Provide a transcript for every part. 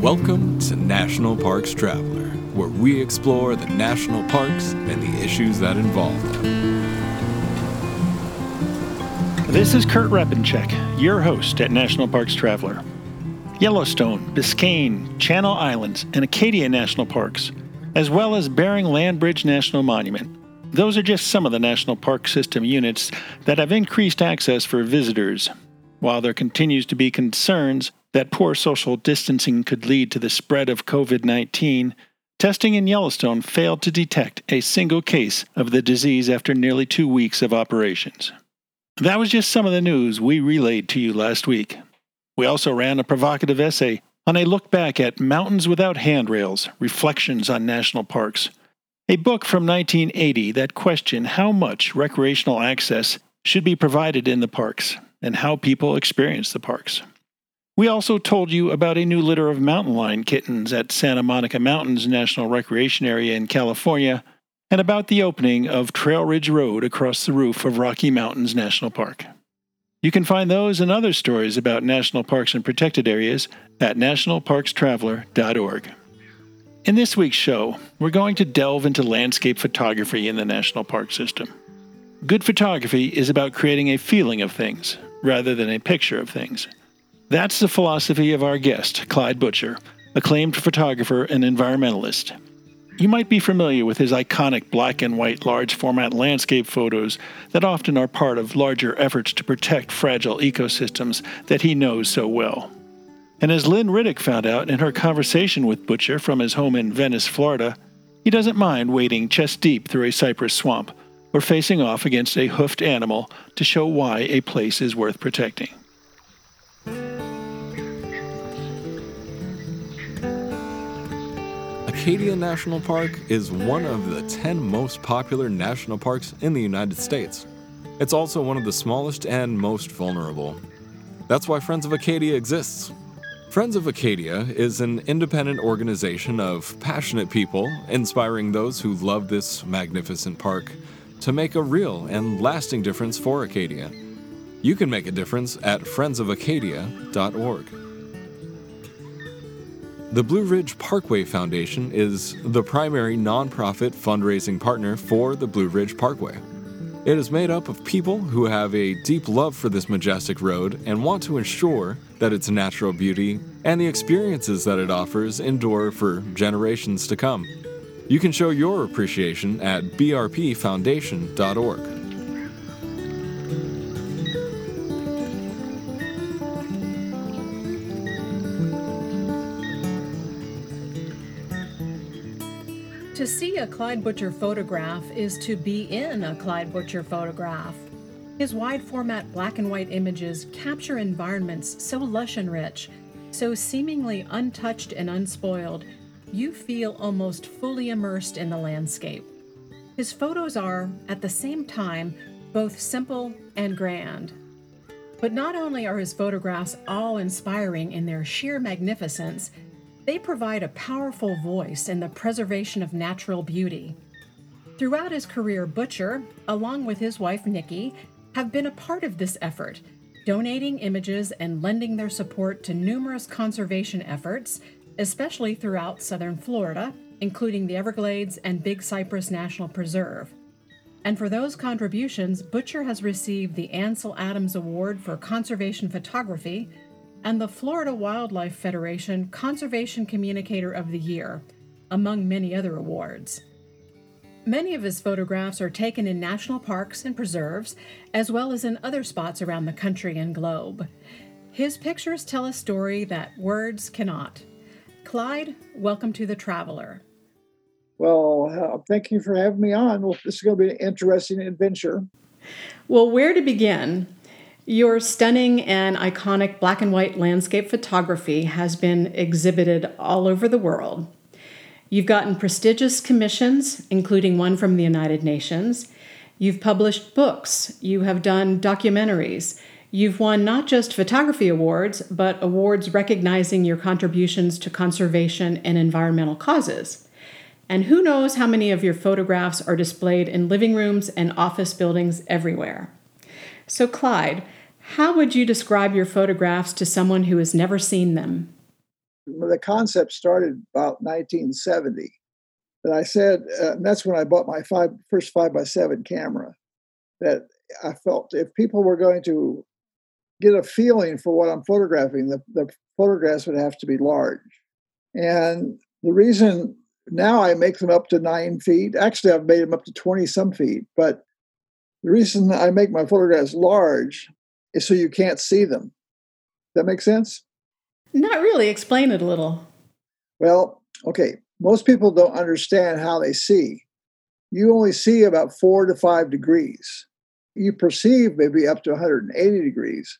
Welcome to National Parks Traveler, where we explore the national parks and the issues that involve them. This is Kurt Repanshek, your host at National Parks Traveler. Yellowstone, Biscayne, Channel Islands, and Acadia National Parks, as well as Bering Land Bridge National Monument. Those are just some of the National Park System units that have increased access for visitors. While there continues to be concerns that poor social distancing could lead to the spread of COVID 19, testing in Yellowstone failed to detect a single case of the disease after nearly two weeks of operations. That was just some of the news we relayed to you last week. We also ran a provocative essay on a look back at Mountains Without Handrails Reflections on National Parks, a book from 1980 that questioned how much recreational access should be provided in the parks and how people experience the parks. We also told you about a new litter of mountain lion kittens at Santa Monica Mountains National Recreation Area in California, and about the opening of Trail Ridge Road across the roof of Rocky Mountains National Park. You can find those and other stories about national parks and protected areas at nationalparkstraveler.org. In this week's show, we're going to delve into landscape photography in the national park system. Good photography is about creating a feeling of things rather than a picture of things. That's the philosophy of our guest, Clyde Butcher, acclaimed photographer and environmentalist. You might be familiar with his iconic black and white large format landscape photos that often are part of larger efforts to protect fragile ecosystems that he knows so well. And as Lynn Riddick found out in her conversation with Butcher from his home in Venice, Florida, he doesn't mind wading chest deep through a cypress swamp or facing off against a hoofed animal to show why a place is worth protecting. Acadia National Park is one of the 10 most popular national parks in the United States. It's also one of the smallest and most vulnerable. That's why Friends of Acadia exists. Friends of Acadia is an independent organization of passionate people inspiring those who love this magnificent park to make a real and lasting difference for Acadia. You can make a difference at friendsofacadia.org. The Blue Ridge Parkway Foundation is the primary nonprofit fundraising partner for the Blue Ridge Parkway. It is made up of people who have a deep love for this majestic road and want to ensure that its natural beauty and the experiences that it offers endure for generations to come. You can show your appreciation at brpfoundation.org. a Clyde Butcher photograph is to be in a Clyde Butcher photograph. His wide format black and white images capture environments so lush and rich, so seemingly untouched and unspoiled, you feel almost fully immersed in the landscape. His photos are, at the same time, both simple and grand. But not only are his photographs awe inspiring in their sheer magnificence, they provide a powerful voice in the preservation of natural beauty. Throughout his career, Butcher, along with his wife Nikki, have been a part of this effort, donating images and lending their support to numerous conservation efforts, especially throughout southern Florida, including the Everglades and Big Cypress National Preserve. And for those contributions, Butcher has received the Ansel Adams Award for Conservation Photography and the Florida Wildlife Federation Conservation Communicator of the Year, among many other awards. Many of his photographs are taken in national parks and preserves, as well as in other spots around the country and globe. His pictures tell a story that words cannot. Clyde, welcome to The Traveler. Well, uh, thank you for having me on. Well, this is going to be an interesting adventure. Well, where to begin? Your stunning and iconic black and white landscape photography has been exhibited all over the world. You've gotten prestigious commissions, including one from the United Nations. You've published books. You have done documentaries. You've won not just photography awards, but awards recognizing your contributions to conservation and environmental causes. And who knows how many of your photographs are displayed in living rooms and office buildings everywhere. So, Clyde, how would you describe your photographs to someone who has never seen them? the concept started about 1970. But I said, uh, and that's when I bought my five, first five by seven camera. That I felt if people were going to get a feeling for what I'm photographing, the, the photographs would have to be large. And the reason now I make them up to nine feet, actually, I've made them up to 20 some feet, but the reason I make my photographs large so you can't see them. That make sense? Not really. Explain it a little. Well, okay. Most people don't understand how they see. You only see about four to five degrees. You perceive maybe up to 180 degrees,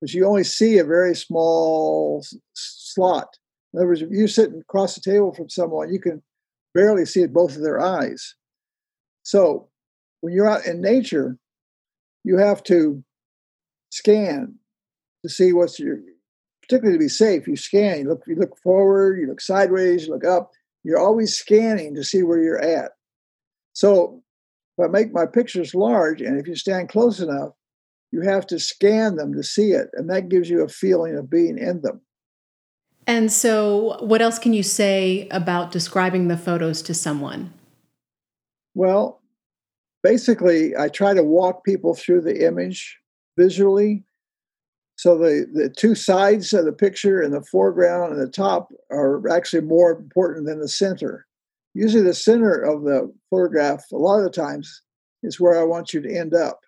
but you only see a very small slot. In other words, if you sit across the table from someone, you can barely see both of their eyes. So when you're out in nature, you have to scan to see what's your particularly to be safe, you scan. You look, you look forward, you look sideways, you look up. You're always scanning to see where you're at. So if I make my pictures large, and if you stand close enough, you have to scan them to see it, and that gives you a feeling of being in them. And so, what else can you say about describing the photos to someone? Well, basically, I try to walk people through the image visually so the, the two sides of the picture and the foreground and the top are actually more important than the center. Usually the center of the photograph, a lot of the times, is where I want you to end up.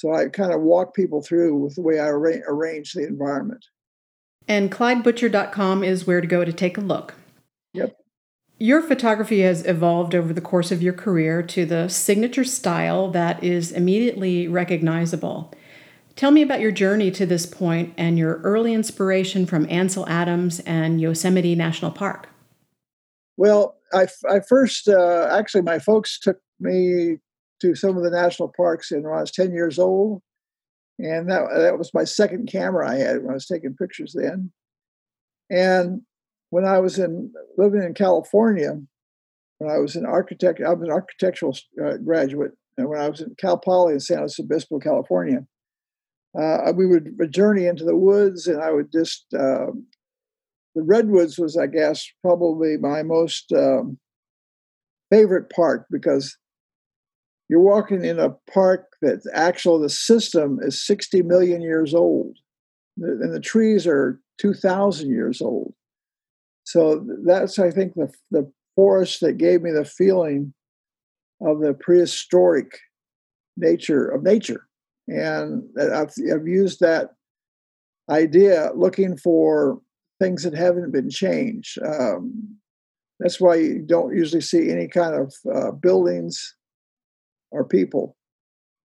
So I kind of walk people through with the way I arra- arrange the environment. And ClydeButcher.com is where to go to take a look. Yep. Your photography has evolved over the course of your career to the signature style that is immediately recognizable. Tell me about your journey to this point and your early inspiration from Ansel Adams and Yosemite National Park. Well, I, I first, uh, actually, my folks took me to some of the national parks when I was 10 years old. And that, that was my second camera I had when I was taking pictures then. And when I was in living in California, when I was an architect, I was an architectural uh, graduate, and when I was in Cal Poly in San Luis Obispo, California, uh, we would journey into the woods, and I would just uh, the redwoods was, I guess, probably my most um, favorite park because you're walking in a park that actual the system is 60 million years old, and the trees are 2,000 years old. So that's, I think, the the forest that gave me the feeling of the prehistoric nature of nature and I've, I've used that idea looking for things that haven't been changed. Um, that's why you don't usually see any kind of uh, buildings or people.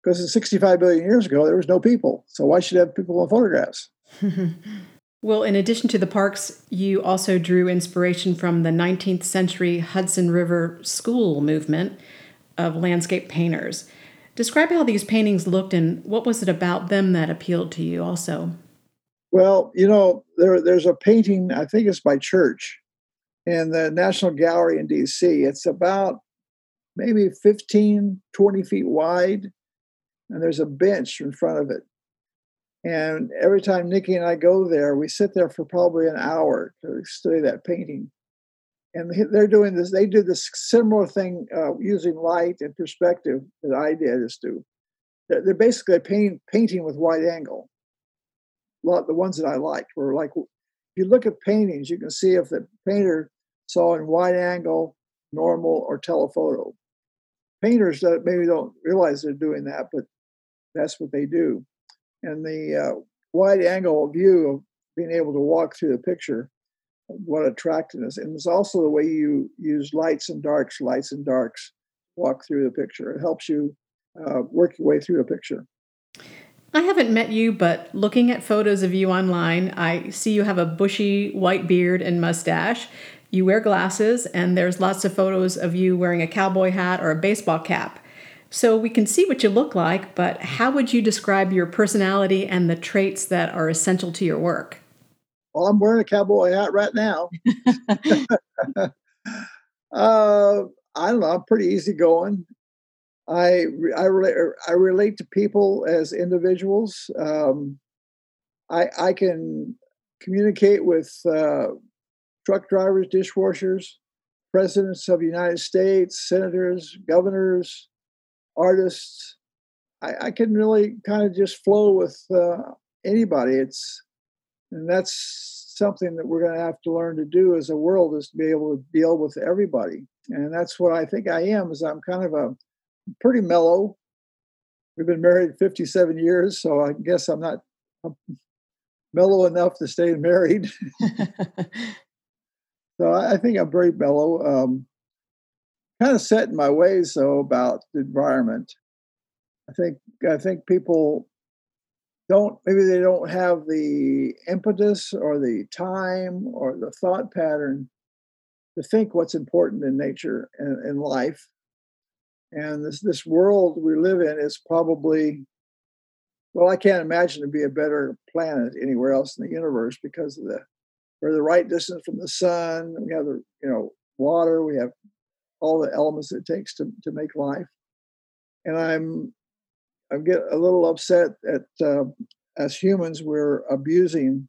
Because in 65 billion years ago, there was no people. So why should have people in photographs? well, in addition to the parks, you also drew inspiration from the 19th century Hudson River school movement of landscape painters. Describe how these paintings looked and what was it about them that appealed to you also? Well, you know, there, there's a painting, I think it's by Church in the National Gallery in DC. It's about maybe 15, 20 feet wide, and there's a bench in front of it. And every time Nikki and I go there, we sit there for probably an hour to study that painting and they're doing this. They do this similar thing uh, using light and perspective that I did is do. They're, they're basically painting painting with wide angle. A lot the ones that I liked were like if you look at paintings, you can see if the painter saw in wide angle, normal, or telephoto. Painters that maybe don't realize they're doing that, but that's what they do. And the uh, wide angle view of being able to walk through the picture what attracted us. And it's also the way you use lights and darks, lights and darks, walk through the picture. It helps you uh, work your way through a picture. I haven't met you, but looking at photos of you online, I see you have a bushy white beard and mustache. You wear glasses, and there's lots of photos of you wearing a cowboy hat or a baseball cap. So we can see what you look like, but how would you describe your personality and the traits that are essential to your work? Well, I'm wearing a cowboy hat right now. uh, I don't know. I'm pretty easygoing. I I relate I relate to people as individuals. Um, I I can communicate with uh, truck drivers, dishwashers, presidents of the United States, senators, governors, artists. I, I can really kind of just flow with uh, anybody. It's and that's something that we're going to have to learn to do as a world is to be able to deal with everybody. And that's what I think I am. Is I'm kind of a pretty mellow. We've been married 57 years, so I guess I'm not I'm mellow enough to stay married. so I think I'm very mellow. Um, kind of set in my ways though about the environment. I think I think people don't maybe they don't have the impetus or the time or the thought pattern to think what's important in nature and in life. And this this world we live in is probably well, I can't imagine to be a better planet anywhere else in the universe because of the we're the right distance from the sun. We have the you know water. We have all the elements it takes to to make life. And I'm I get a little upset at uh, as humans we're abusing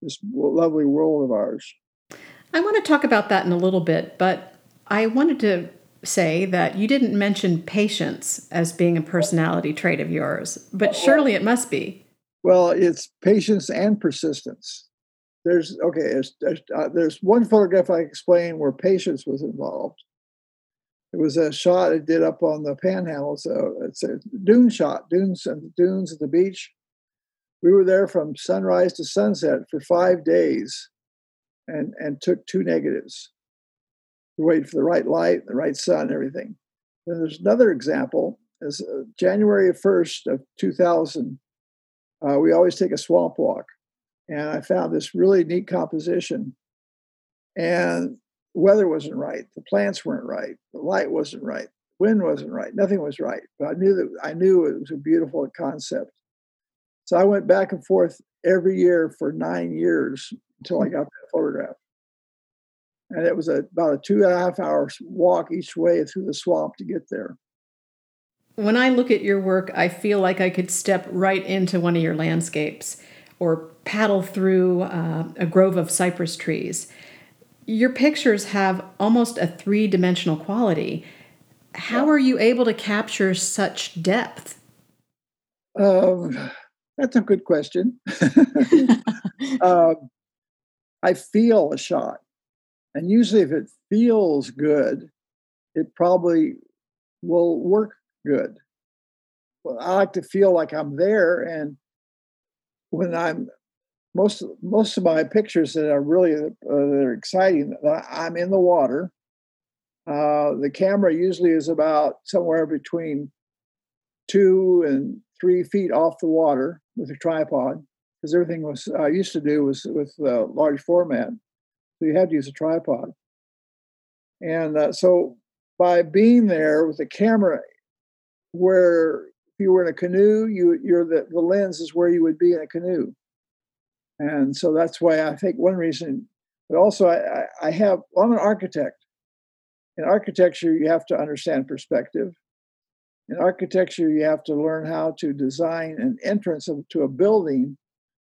this lovely world of ours. I want to talk about that in a little bit, but I wanted to say that you didn't mention patience as being a personality trait of yours, but surely it must be. Well, it's patience and persistence. There's okay. There's there's, uh, there's one photograph I explained where patience was involved. It was a shot I did up on the panhandle. So it's a dune shot, dunes and dunes at the beach. We were there from sunrise to sunset for five days, and and took two negatives We waited for the right light, the right sun, everything. Then there's another example. Is uh, January 1st of 2000, uh, we always take a swamp walk, and I found this really neat composition. And weather wasn't right, the plants weren't right, the light wasn't right, wind wasn't right, nothing was right. But I knew that I knew it was a beautiful concept. So I went back and forth every year for nine years until I got that photograph and it was a, about a two and a half hour walk each way through the swamp to get there. When I look at your work, I feel like I could step right into one of your landscapes or paddle through uh, a grove of cypress trees. Your pictures have almost a three dimensional quality. How are you able to capture such depth? Um, that's a good question. uh, I feel a shot. And usually, if it feels good, it probably will work good. Well, I like to feel like I'm there, and when I'm most most of my pictures that are really uh, that are exciting, I'm in the water. Uh, the camera usually is about somewhere between two and three feet off the water with a tripod, because everything was I used to do was with uh, large format. So you had to use a tripod. And uh, so by being there with the camera, where if you were in a canoe, you you're the, the lens is where you would be in a canoe. And so that's why I think one reason, but also I, I have, well, I'm an architect. In architecture, you have to understand perspective. In architecture, you have to learn how to design an entrance to a building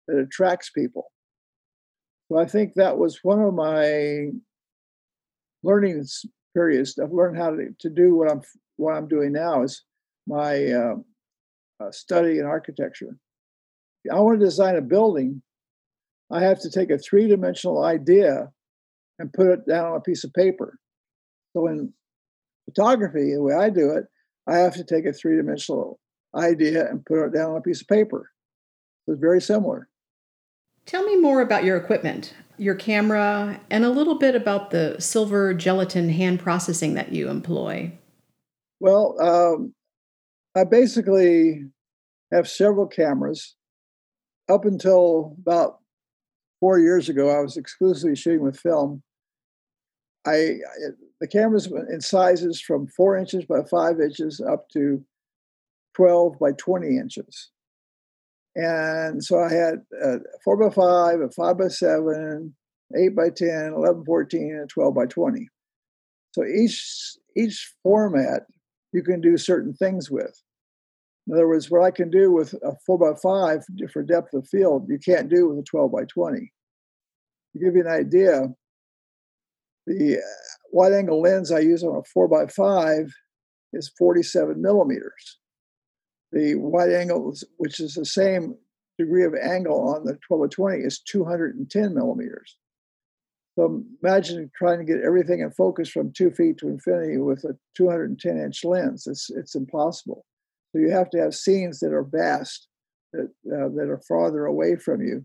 that attracts people. So I think that was one of my learning periods. I've learned how to, to do what I'm what I'm doing now is my uh, uh, study in architecture. I want to design a building. I have to take a three dimensional idea and put it down on a piece of paper. So in photography, the way I do it, I have to take a three dimensional idea and put it down on a piece of paper. So it's very similar. Tell me more about your equipment, your camera, and a little bit about the silver gelatin hand processing that you employ. Well, um, I basically have several cameras. Up until about four years ago, I was exclusively shooting with film. I, the cameras in sizes from four inches by five inches up to 12 by 20 inches. And so I had a four by five, a five by seven, eight by 10, 11, 14, and 12 by 20. So each each format you can do certain things with. In other words, what I can do with a four by five for depth of field, you can't do with a 12 by 20. to give you an idea, the uh, wide angle lens I use on a 4x5 is 47 millimeters. The wide angle, which is the same degree of angle on the 12 by 20, is 210 millimeters. So imagine trying to get everything in focus from two feet to infinity with a 210 inch lens. It's, it's impossible. So you have to have scenes that are vast, that, uh, that are farther away from you.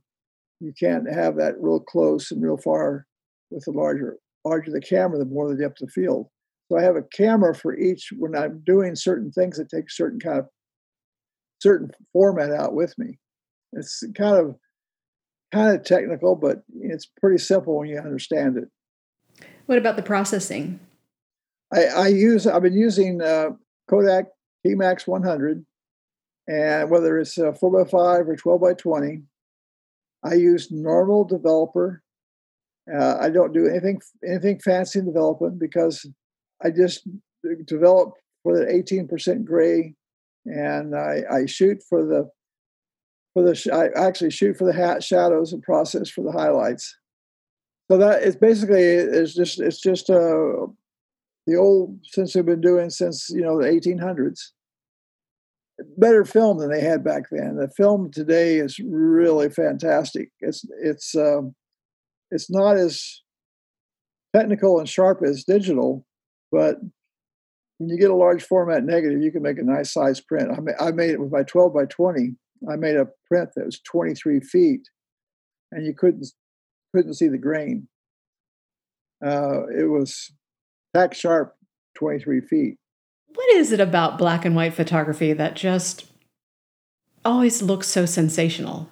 You can't have that real close and real far with the larger larger the camera, the more the depth of field. So I have a camera for each when I'm doing certain things that take certain kind of certain format out with me. It's kind of kind of technical, but it's pretty simple when you understand it. What about the processing? I, I use I've been using uh, Kodak T-Max 100, and whether it's a 4x5 or 12 by 20, I use normal developer. Uh, I don't do anything anything fancy in development because I just develop for the 18% gray, and I, I shoot for the for the I actually shoot for the hat shadows and process for the highlights. So that it's basically it's just it's just uh, the old since they've been doing since you know the 1800s. Better film than they had back then. The film today is really fantastic. It's it's um, it's not as technical and sharp as digital, but when you get a large format negative, you can make a nice size print. I, ma- I made it with my 12 by 20. I made a print that was 23 feet, and you couldn't couldn't see the grain. Uh, it was tack sharp, 23 feet. What is it about black and white photography that just always looks so sensational?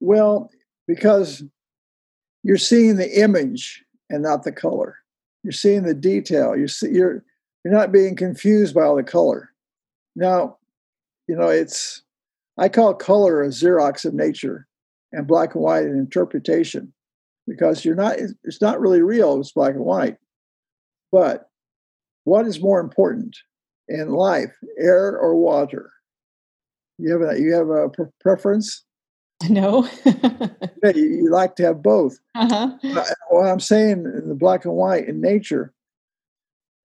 Well, because you're seeing the image and not the color. You're seeing the detail. You see, you're you're not being confused by all the color. Now, you know, it's I call color a Xerox of nature and black and white an interpretation because you're not it's not really real, it's black and white. But what is more important in life, air or water? You have a you have a preference? No. yeah, you, you, like to have both. Uh-huh. What I'm saying in the black and white in nature,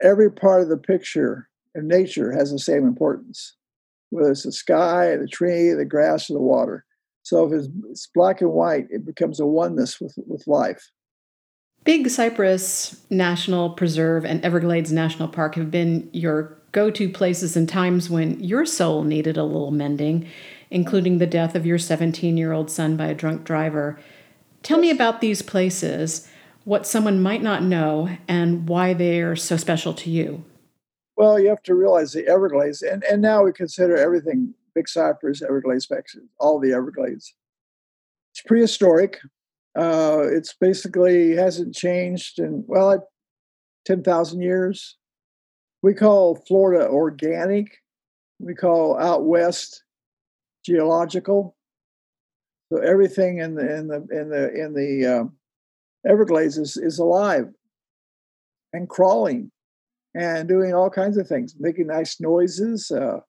every part of the picture in nature has the same importance, whether it's the sky, the tree, the grass, or the water. So if it's, it's black and white, it becomes a oneness with, with life. Big Cypress National Preserve and Everglades National Park have been your go to places and times when your soul needed a little mending, including the death of your 17 year old son by a drunk driver. Tell me about these places what someone might not know and why they're so special to you? Well, you have to realize the Everglades, and, and now we consider everything Big Cypress, Everglades, all the Everglades. It's prehistoric. Uh, it's basically hasn't changed in well, 10,000 years. We call Florida organic. We call out west geological. So everything in the in the in the in the uh, Everglades is, is alive and crawling and doing all kinds of things, making nice noises. Uh,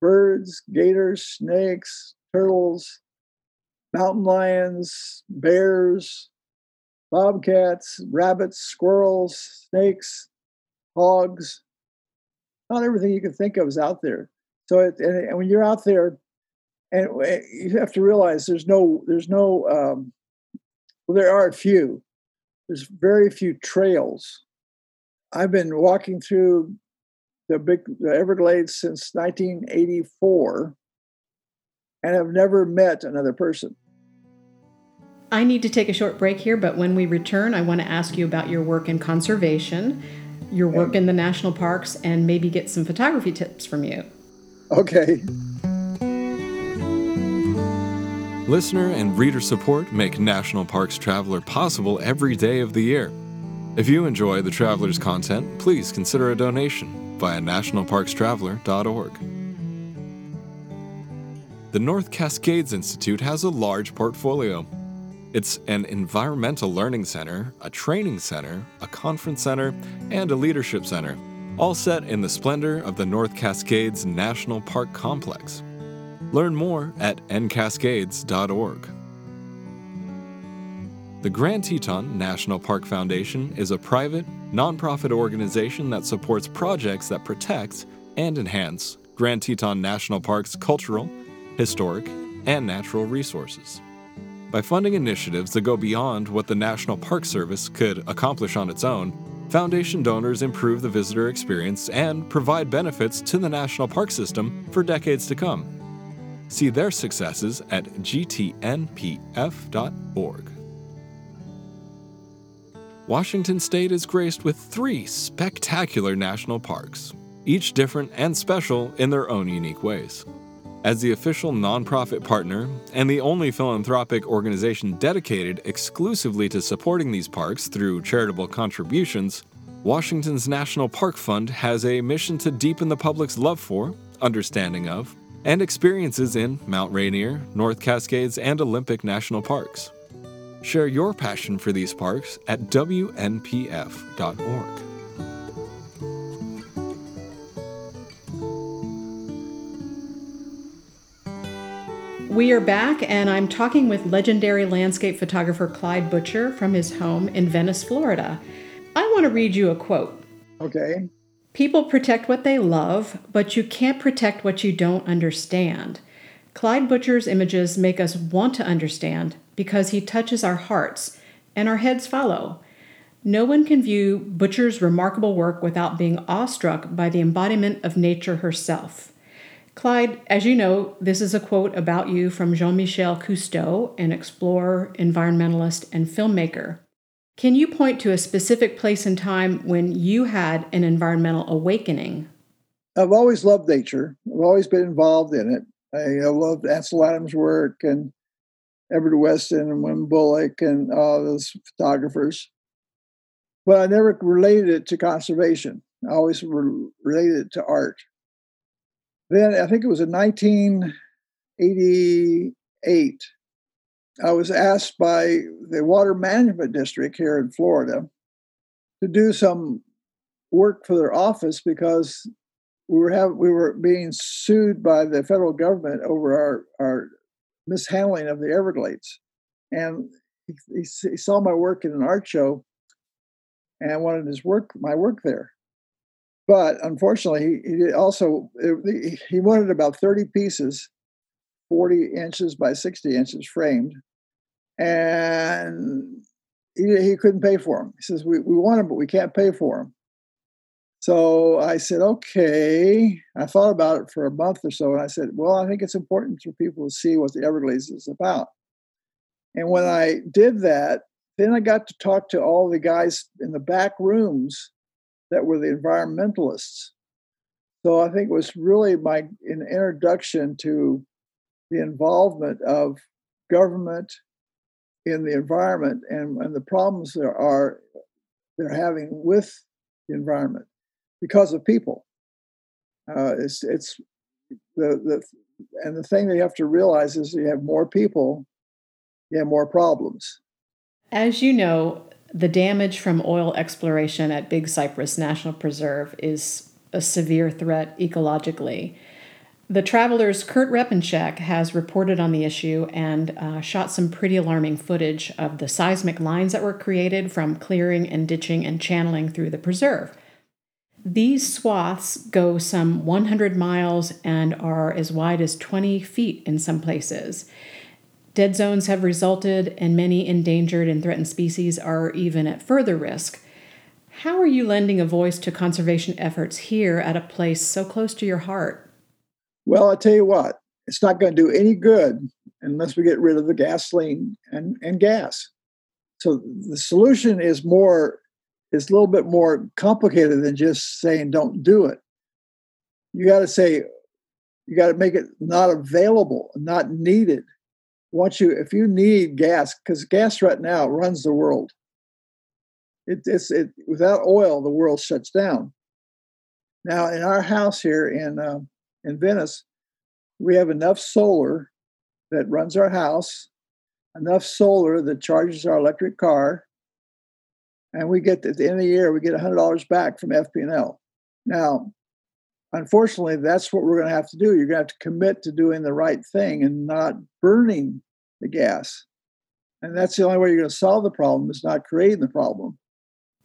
birds, gators, snakes, turtles, mountain lions, bears, bobcats, rabbits, squirrels, snakes, hogs. Not everything you can think of is out there. So, it, and, and when you're out there, and you have to realize there's no there's no um, well, there are a few. There's very few trails. I've been walking through the big the Everglades since 1984 and have never met another person. I need to take a short break here, but when we return, I want to ask you about your work in conservation, your work in the national parks, and maybe get some photography tips from you. Okay. Listener and reader support make National Parks Traveler possible every day of the year. If you enjoy the Traveler's content, please consider a donation via nationalparkstraveler.org. The North Cascades Institute has a large portfolio. It's an environmental learning center, a training center, a conference center, and a leadership center, all set in the splendor of the North Cascades National Park Complex. Learn more at ncascades.org. The Grand Teton National Park Foundation is a private, nonprofit organization that supports projects that protect and enhance Grand Teton National Park's cultural, historic, and natural resources. By funding initiatives that go beyond what the National Park Service could accomplish on its own, Foundation donors improve the visitor experience and provide benefits to the national park system for decades to come. See their successes at gtnpf.org. Washington State is graced with three spectacular national parks, each different and special in their own unique ways. As the official nonprofit partner and the only philanthropic organization dedicated exclusively to supporting these parks through charitable contributions, Washington's National Park Fund has a mission to deepen the public's love for, understanding of, and experiences in Mount Rainier, North Cascades, and Olympic National Parks. Share your passion for these parks at WNPF.org. We are back, and I'm talking with legendary landscape photographer Clyde Butcher from his home in Venice, Florida. I want to read you a quote. Okay. People protect what they love, but you can't protect what you don't understand. Clyde Butcher's images make us want to understand because he touches our hearts, and our heads follow. No one can view Butcher's remarkable work without being awestruck by the embodiment of nature herself. Clyde, as you know, this is a quote about you from Jean Michel Cousteau, an explorer, environmentalist, and filmmaker. Can you point to a specific place and time when you had an environmental awakening? I've always loved nature. I've always been involved in it. I, loved Ansel Adams' work and Edward Weston and Wynn Bullock and all those photographers. But I never related it to conservation. I always re- related it to art. Then I think it was in 1988, I was asked by the Water Management District here in Florida to do some work for their office because we were have, we were being sued by the federal government over our, our mishandling of the Everglades. And he, he, saw my work in an art show and wanted his work my work there. But unfortunately, he, he also he wanted about 30 pieces, 40 inches by 60 inches framed, and he, he couldn't pay for them. He says, we, we want them, but we can't pay for them. So I said, okay. I thought about it for a month or so, and I said, well, I think it's important for people to see what the Everglades is about. And when I did that, then I got to talk to all the guys in the back rooms that were the environmentalists. So I think it was really my an introduction to the involvement of government in the environment and, and the problems there are they're having with the environment because of people. Uh, it's it's the the and the thing that you have to realize is you have more people, you have more problems. As you know, the damage from oil exploration at Big Cypress National Preserve is a severe threat ecologically. The Traveler's Kurt Repanshek has reported on the issue and uh, shot some pretty alarming footage of the seismic lines that were created from clearing and ditching and channeling through the preserve. These swaths go some 100 miles and are as wide as 20 feet in some places. Dead zones have resulted, and many endangered and threatened species are even at further risk. How are you lending a voice to conservation efforts here at a place so close to your heart? Well, I tell you what, it's not going to do any good unless we get rid of the gasoline and, and gas. So the solution is more is a little bit more complicated than just saying don't do it. You got to say you got to make it not available, not needed once you if you need gas because gas right now runs the world. It, it's it without oil the world shuts down. Now in our house here in uh, in venice we have enough solar that runs our house enough solar that charges our electric car and we get at the end of the year we get $100 back from fp&l now unfortunately, that's what we're going to have to do. You're going to have to commit to doing the right thing and not burning the gas. And that's the only way you're going to solve the problem is not creating the problem.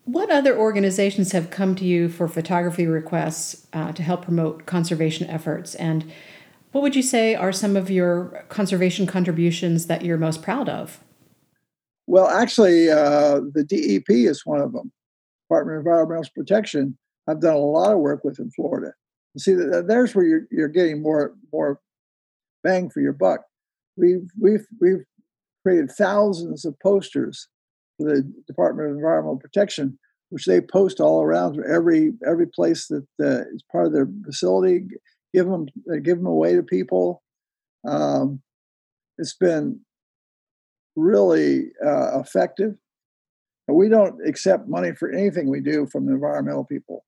What other organizations have come to you for photography requests uh, to help promote conservation efforts? And what would you say are some of your conservation contributions that you're most proud of? Well, actually, uh, the DEP is one of them. Department of Environmental Protection. I've done a lot of work with in Florida. See, there's where you're, you're getting more more bang for your buck. We've we've we've created thousands of posters for the Department of Environmental Protection, which they post all around every every place that uh, is part of their facility. Give them give them away to people. Um, it's been really uh, effective. We don't accept money for anything we do from the environmental people.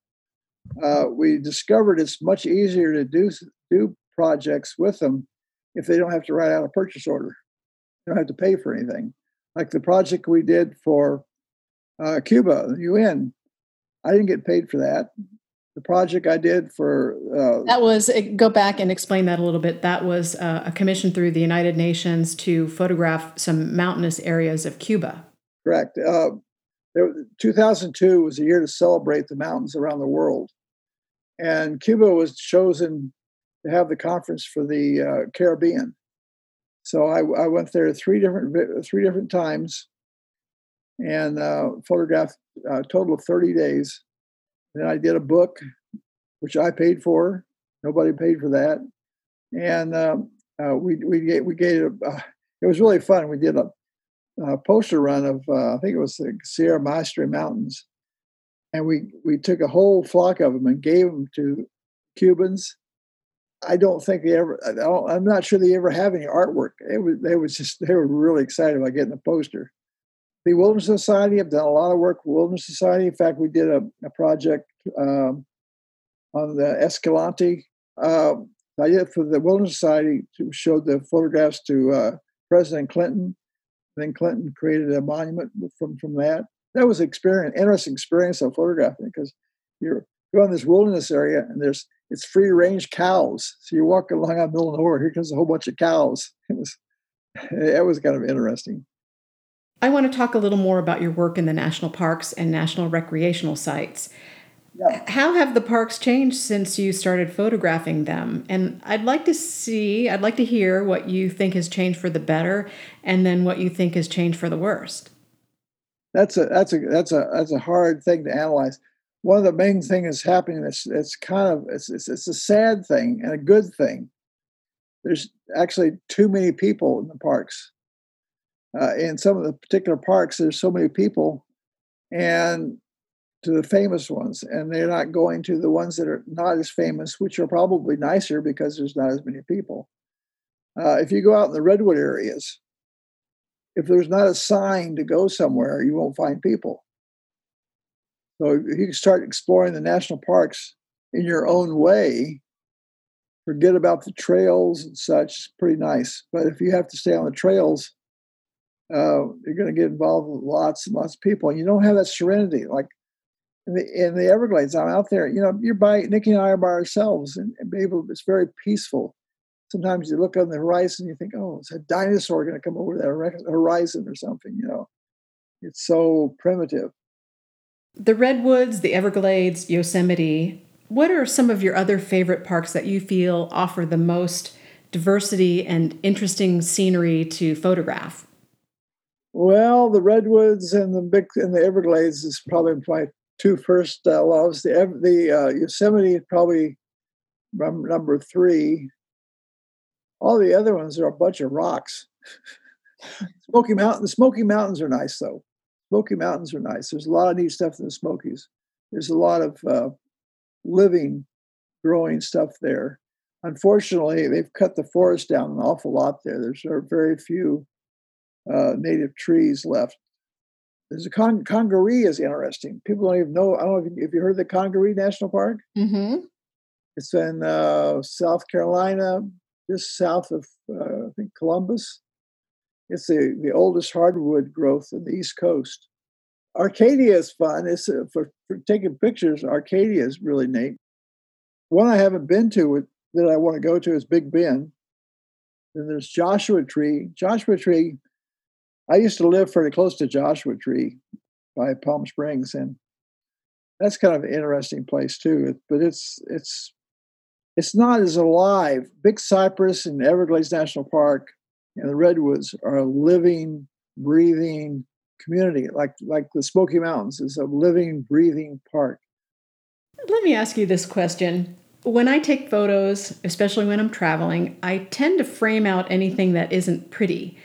Uh, we discovered it's much easier to do do projects with them if they don't have to write out a purchase order. They don't have to pay for anything. Like the project we did for uh, Cuba, the UN, I didn't get paid for that. The project I did for uh, that was go back and explain that a little bit. That was uh, a commission through the United Nations to photograph some mountainous areas of Cuba. Correct. Uh, there, 2002 was a year to celebrate the mountains around the world, and Cuba was chosen to have the conference for the uh, Caribbean. So I, I, went there three different three different times, and uh, photographed a total of 30 days. And then I did a book, which I paid for. Nobody paid for that, and um, uh, we we we gave uh, it was really fun. We did a, a poster run of uh, I think it was the Sierra Maestre Mountains, and we we took a whole flock of them and gave them to Cubans. I don't think they ever. I am not sure they ever have any artwork. It was they was just they were really excited about getting the poster. The Wilderness Society have done a lot of work with Wilderness Society. In fact, we did a, a project um, on the Escalante. Uh, I did for the Wilderness Society to show the photographs to uh, President Clinton. Then Clinton created a monument from from that that was an experience, interesting experience of photographing because you're going in this wilderness area and there's it's free range cows. So you walk along out middle of nowhere, here comes a whole bunch of cows. It was it was kind of interesting. I want to talk a little more about your work in the national parks and national recreational sites. Yeah. How have the parks changed since you started photographing them? And I'd like to see, I'd like to hear what you think has changed for the better and then what you think has changed for the worst that's a that's a that's a that's a hard thing to analyze. One of the main things that's happening. It's it's kind of it's, it's it's a sad thing and a good thing. There's actually too many people in the parks. Uh, in some of the particular parks, there's so many people, and to the famous ones, and they're not going to the ones that are not as famous, which are probably nicer because there's not as many people. Uh, if you go out in the redwood areas, if there's not a sign to go somewhere, you won't find people. So if you start exploring the national parks in your own way, forget about the trails and such. It's pretty nice. But if you have to stay on the trails, uh, you're going to get involved with lots and lots of people, and you don't have that serenity. Like in the, in the Everglades, I'm out there. You know, you're by Nikki and I are by ourselves, and, and able. It's very peaceful sometimes you look on the horizon and you think, oh, is a dinosaur going to come over that horizon or something? You know, it's so primitive. The Redwoods, the Everglades, Yosemite. What are some of your other favorite parks that you feel offer the most diversity and interesting scenery to photograph? Well, the Redwoods and the big and the Everglades is probably my two first uh, loves. The the uh, Yosemite is probably number three, all the other ones are a bunch of rocks. Smoky Mountain, the Smoky Mountains are nice though. Smoky Mountains are nice. There's a lot of neat stuff in the Smokies. There's a lot of uh, living, growing stuff there. Unfortunately, they've cut the forest down an awful lot there. There's very few uh, native trees left. There's a con- Congaree is interesting. People don't even know. I don't know if you, if you heard the Congaree National Park. Mm-hmm. It's in uh, South Carolina, just south of uh, I think Columbus. It's the, the oldest hardwood growth in the East Coast. Arcadia is fun. It's uh, for, for taking pictures. Arcadia is really neat. One I haven't been to that I want to go to is Big Bend. Then there's Joshua Tree. Joshua Tree I used to live fairly close to Joshua Tree by Palm Springs, and that's kind of an interesting place too. But it's it's it's not as alive. Big Cypress and Everglades National Park and the Redwoods are a living, breathing community, like like the Smoky Mountains is a living, breathing park. Let me ask you this question. When I take photos, especially when I'm traveling, I tend to frame out anything that isn't pretty.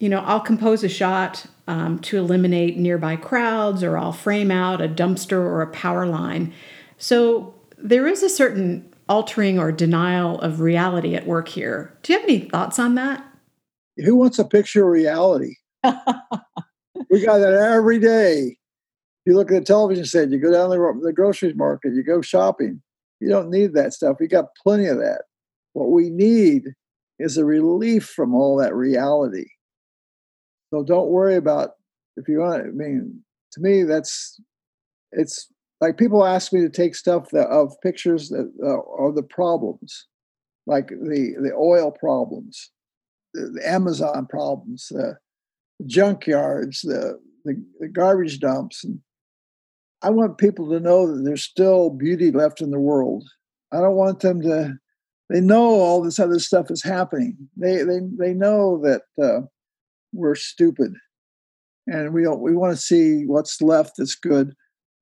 You know, I'll compose a shot um, to eliminate nearby crowds, or I'll frame out a dumpster or a power line. So there is a certain altering or denial of reality at work here. Do you have any thoughts on that? Who wants a picture of reality? we got that every day. You look at the television set, you go down the, the grocery market, you go shopping. You don't need that stuff. We got plenty of that. What we need is a relief from all that reality. So don't worry about if you want. I mean, to me, that's it's like people ask me to take stuff that, of pictures that uh, of the problems, like the the oil problems, the, the Amazon problems, the junkyards, the, the, the garbage dumps. And I want people to know that there's still beauty left in the world. I don't want them to. They know all this other stuff is happening. They they they know that uh, we're stupid, and we don't. We want to see what's left that's good.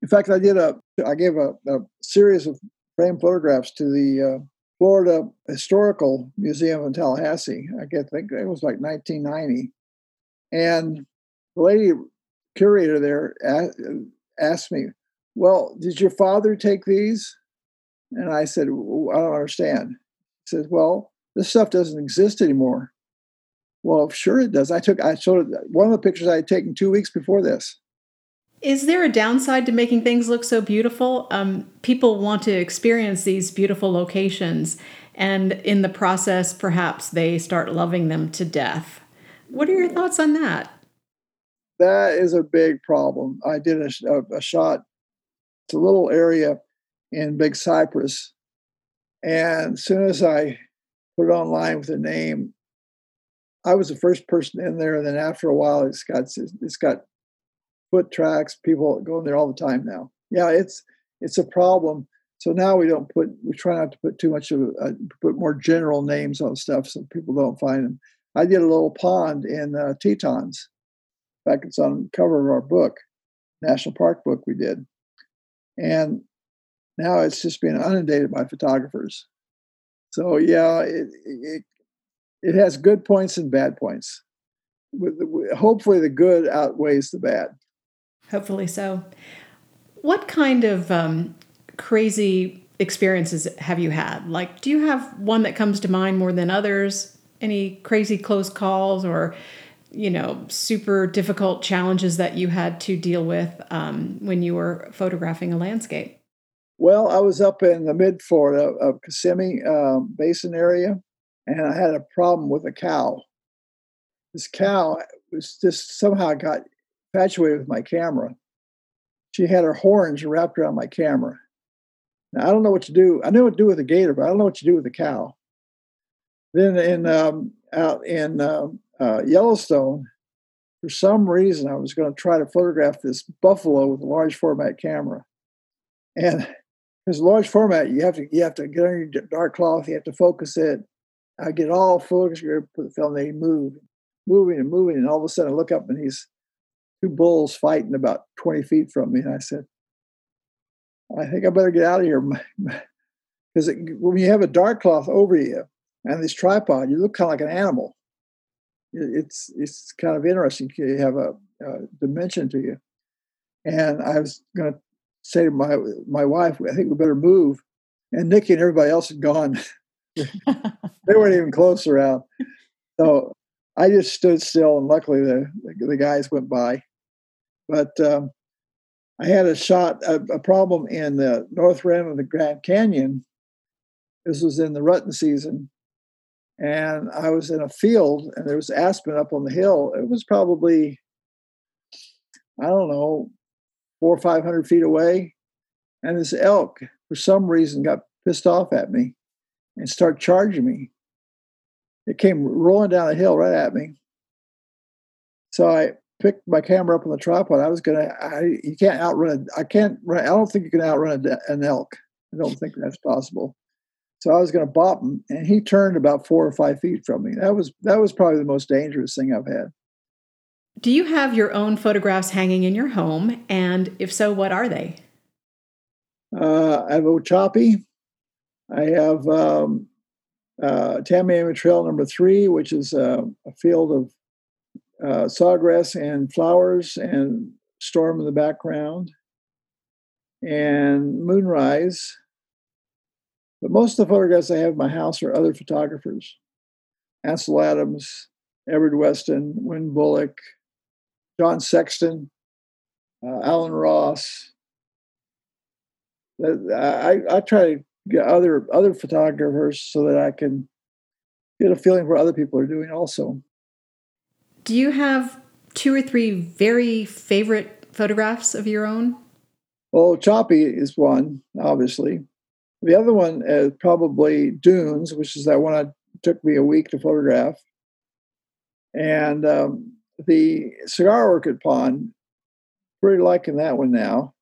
In fact, I did a. I gave a, a series of framed photographs to the uh, Florida Historical Museum in Tallahassee. I think it was like 1990, and the lady curator there asked me, Well, did your father take these? And I said, I don't understand. He says, Well, this stuff doesn't exist anymore. Well, sure it does. I took, I showed one of the pictures I had taken two weeks before this. Is there a downside to making things look so beautiful? Um, people want to experience these beautiful locations, and in the process, perhaps they start loving them to death. What are your thoughts on that? That is a big problem. I did a, a, a shot. It's a little area in Big Cypress, and as soon as I put it online with a name, I was the first person in there. And then after a while, it's got it's got foot tracks. People going there all the time now. Yeah, it's it's a problem. So now we don't put we try not to put too much of put more general names on stuff so people don't find them. I did a little pond in uh, Tetons. In fact, it's on cover of our book, National Park book we did. And now it's just being inundated by photographers. So yeah, it, it, it has good points and bad points. Hopefully, the good outweighs the bad. Hopefully so. What kind of um, crazy experiences have you had? Like, do you have one that comes to mind more than others? any crazy close calls or you know super difficult challenges that you had to deal with um, when you were photographing a landscape well i was up in the mid florida of kissimmee um, basin area and i had a problem with a cow this cow was just somehow got infatuated with my camera. She had her horns wrapped around my camera. Now i don't know what to do. I know what to do with a gator but i don't know what to do with a cow. Then in um, out in uh, uh, Yellowstone, for some reason, I was going to try to photograph this buffalo with a large format camera, and because large format, you have to you have to get on your dark cloth, you have to focus it. I get all focused, put the film, they move, moving and moving, and all of a sudden I look up and he's two bulls fighting about 20 feet from me. And I said, I think I better get out of here. Because when you have a dark cloth over you, and this tripod, you look kind of like an animal. It's it's kind of interesting. You have a, a dimension to you. And I was going to say to my my wife, I think we better move. And Nikki and everybody else had gone. they weren't even close around. So I just stood still, and luckily the the guys went by. But um, I had a shot, a, a, problem in the north rim of the Grand Canyon. This was in the rutting season, and I was in a field and there was aspen up on the hill. It was probably, I don't know, four or 500 feet away. And this elk, for some reason, got pissed off at me and started charging me. It came rolling down the hill right at me. So I picked my camera up on the tripod. I was gonna. I, you can't outrun. I can't. Run, I don't think you can outrun a, an elk. I don't think that's possible. So I was going to bop him, and he turned about four or five feet from me. That was that was probably the most dangerous thing I've had. Do you have your own photographs hanging in your home? And if so, what are they? Uh, I have Ochopee. I have um, uh, Tamiami Trail number three, which is uh, a field of uh, sawgrass and flowers and storm in the background, and moonrise. But most of the photographs I have in my house are other photographers Ansel Adams, Edward Weston, Wynn Bullock, John Sexton, uh, Alan Ross. I, I try to get other other photographers so that I can get a feeling for other people are doing also. Do you have two or three very favorite photographs of your own? Well, Choppy is one, obviously. The other one is probably Dunes, which is that one I took me a week to photograph. And um, the cigar orchid pond, pretty liking that one now.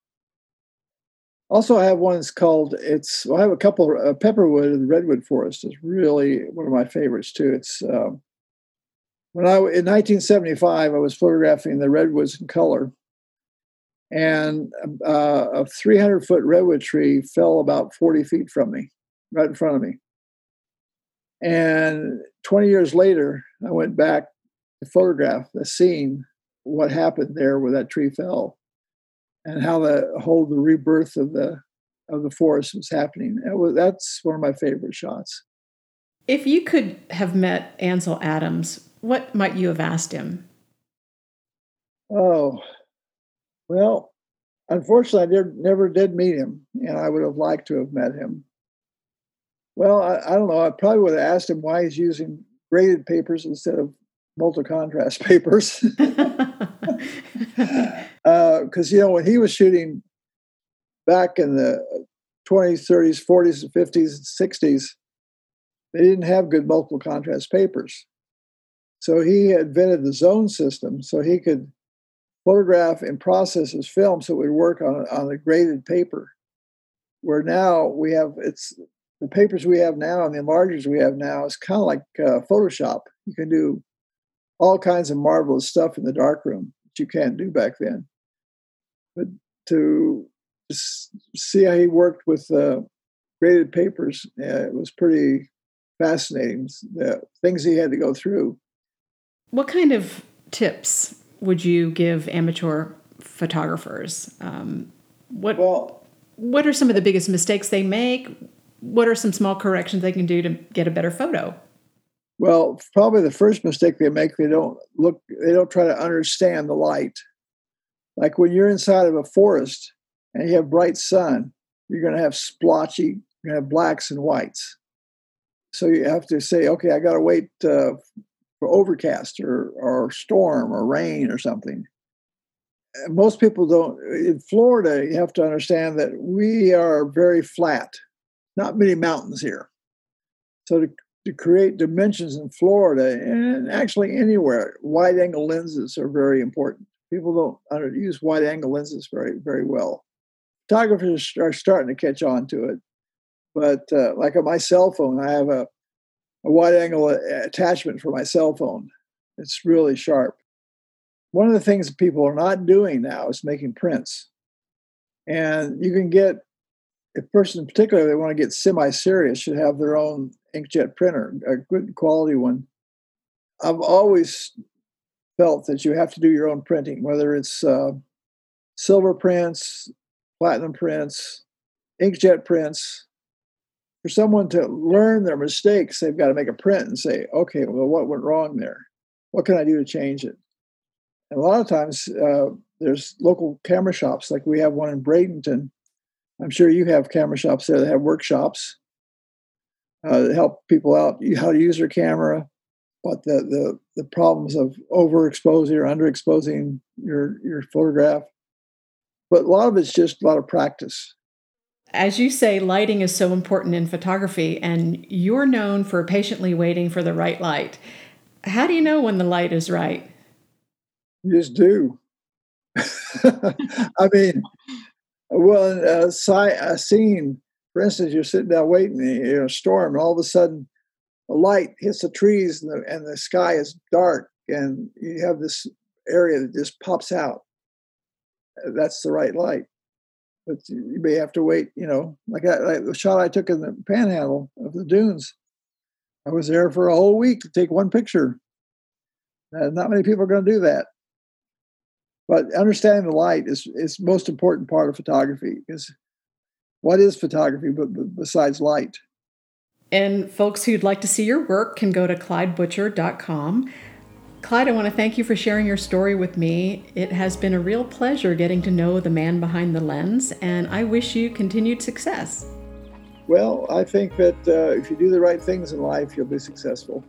Also, I have one that's called it's. Well, I have a couple. Uh, Pepperwood and Redwood Forest is really one of my favorites too. It's uh, when I in 1975 I was photographing the redwoods in color, and uh, a 300 foot redwood tree fell about 40 feet from me, right in front of me. And 20 years later, I went back to photograph the scene, what happened there where that tree fell, and how the whole the rebirth of the of the forest was happening. Was, that's one of my favorite shots. If you could have met Ansel Adams, what might you have asked him? Oh, well, unfortunately, I did, never did meet him, and I would have liked to have met him. Well, I, I don't know. I probably would have asked him why he's using graded papers instead of multi-contrast papers. Because uh, you know when he was shooting back in the 20s, 30s, 40s, 50s, 60s, they didn't have good multiple contrast papers. So he invented the zone system so he could photograph and process his film so it would work on on a graded paper. Where now we have it's the papers we have now and the enlargers we have now is kind of like uh, Photoshop. You can do all kinds of marvelous stuff in the darkroom that you can't do back then. But to see how he worked with uh, graded papers, uh, it was pretty fascinating. The things he had to go through. What kind of tips would you give amateur photographers? Um, what well, what are some of the biggest mistakes they make? What are some small corrections they can do to get a better photo? Well, probably the first mistake they make, they don't look, they don't try to understand the light. Like when you're inside of a forest and you have bright sun, you're going to have splotchy, you're going to have blacks and whites. So you have to say, okay, I got to wait uh, for overcast or, or storm or rain or something. Most people don't. In Florida, you have to understand that we are very flat, not many mountains here. So to, to create dimensions in Florida and actually anywhere, wide angle lenses are very important. People don't use wide angle lenses very, very well. Photographers are starting to catch on to it. But uh, like on my cell phone, I have a a wide angle attachment for my cell phone. It's really sharp. One of the things people are not doing now is making prints. And you can get, a person in particular they want to get semi serious should have their own inkjet printer, a good quality one. I've always felt that you have to do your own printing, whether it's uh, silver prints, platinum prints, inkjet prints, for someone to learn their mistakes, they've got to make a print and say, okay, well, what went wrong there? What can I do to change it? And a lot of times, uh, there's local camera shops, like we have one in Bradenton. I'm sure you have camera shops there that have workshops uh, that help people out how to use their camera, what the, the, the problems of overexposing or underexposing your, your photograph. But a lot of it's just a lot of practice as you say, lighting is so important in photography, and you're known for patiently waiting for the right light. How do you know when the light is right? You just do. I mean, well, a, a scene, for instance, you're sitting down waiting in a storm, and all of a sudden, a light hits the trees, and the, and the sky is dark, and you have this area that just pops out. That's the right light. But you may have to wait, you know, like, I, like the shot I took in the panhandle of the dunes. I was there for a whole week to take one picture. Uh, not many people are going to do that. But understanding the light is is most important part of photography because what is photography but, but besides light? And folks who'd like to see your work can go to clydebutcher.com. Clyde, I want to thank you for sharing your story with me. It has been a real pleasure getting to know the man behind the lens, and I wish you continued success. Well, I think that uh, if you do the right things in life, you'll be successful.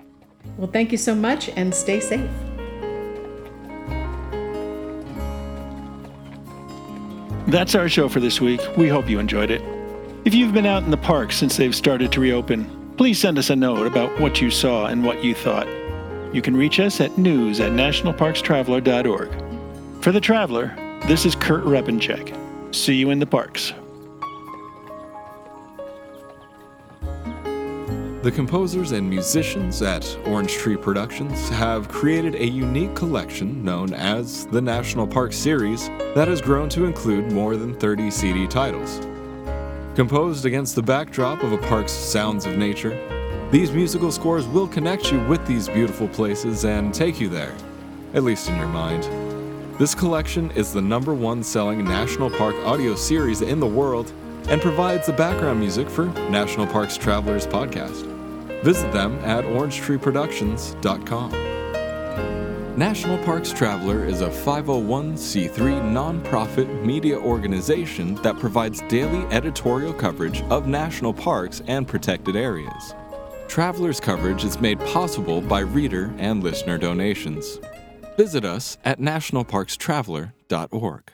Well, thank you so much and stay safe. That's our show for this week. We hope you enjoyed it. If you've been out in the park since they've started to reopen, please send us a note about what you saw and what you thought. You can reach us at news at nationalparkstraveler.org. For The Traveler, this is Kurt Repanshek. See you in the parks. The composers and musicians at Orange Tree Productions have created a unique collection known as the National Park Series that has grown to include more than 30 CD titles. Composed against the backdrop of a park's sounds of nature, these musical scores will connect you with these beautiful places and take you there, at least in your mind. This collection is the number one selling National Park audio series in the world and provides the background music for National Parks Travelers podcast. Visit them at orangetreeproductions.com. National Parks Traveler is a 501c3 nonprofit media organization that provides daily editorial coverage of national parks and protected areas. Traveler's coverage is made possible by reader and listener donations. Visit us at nationalparkstraveler.org.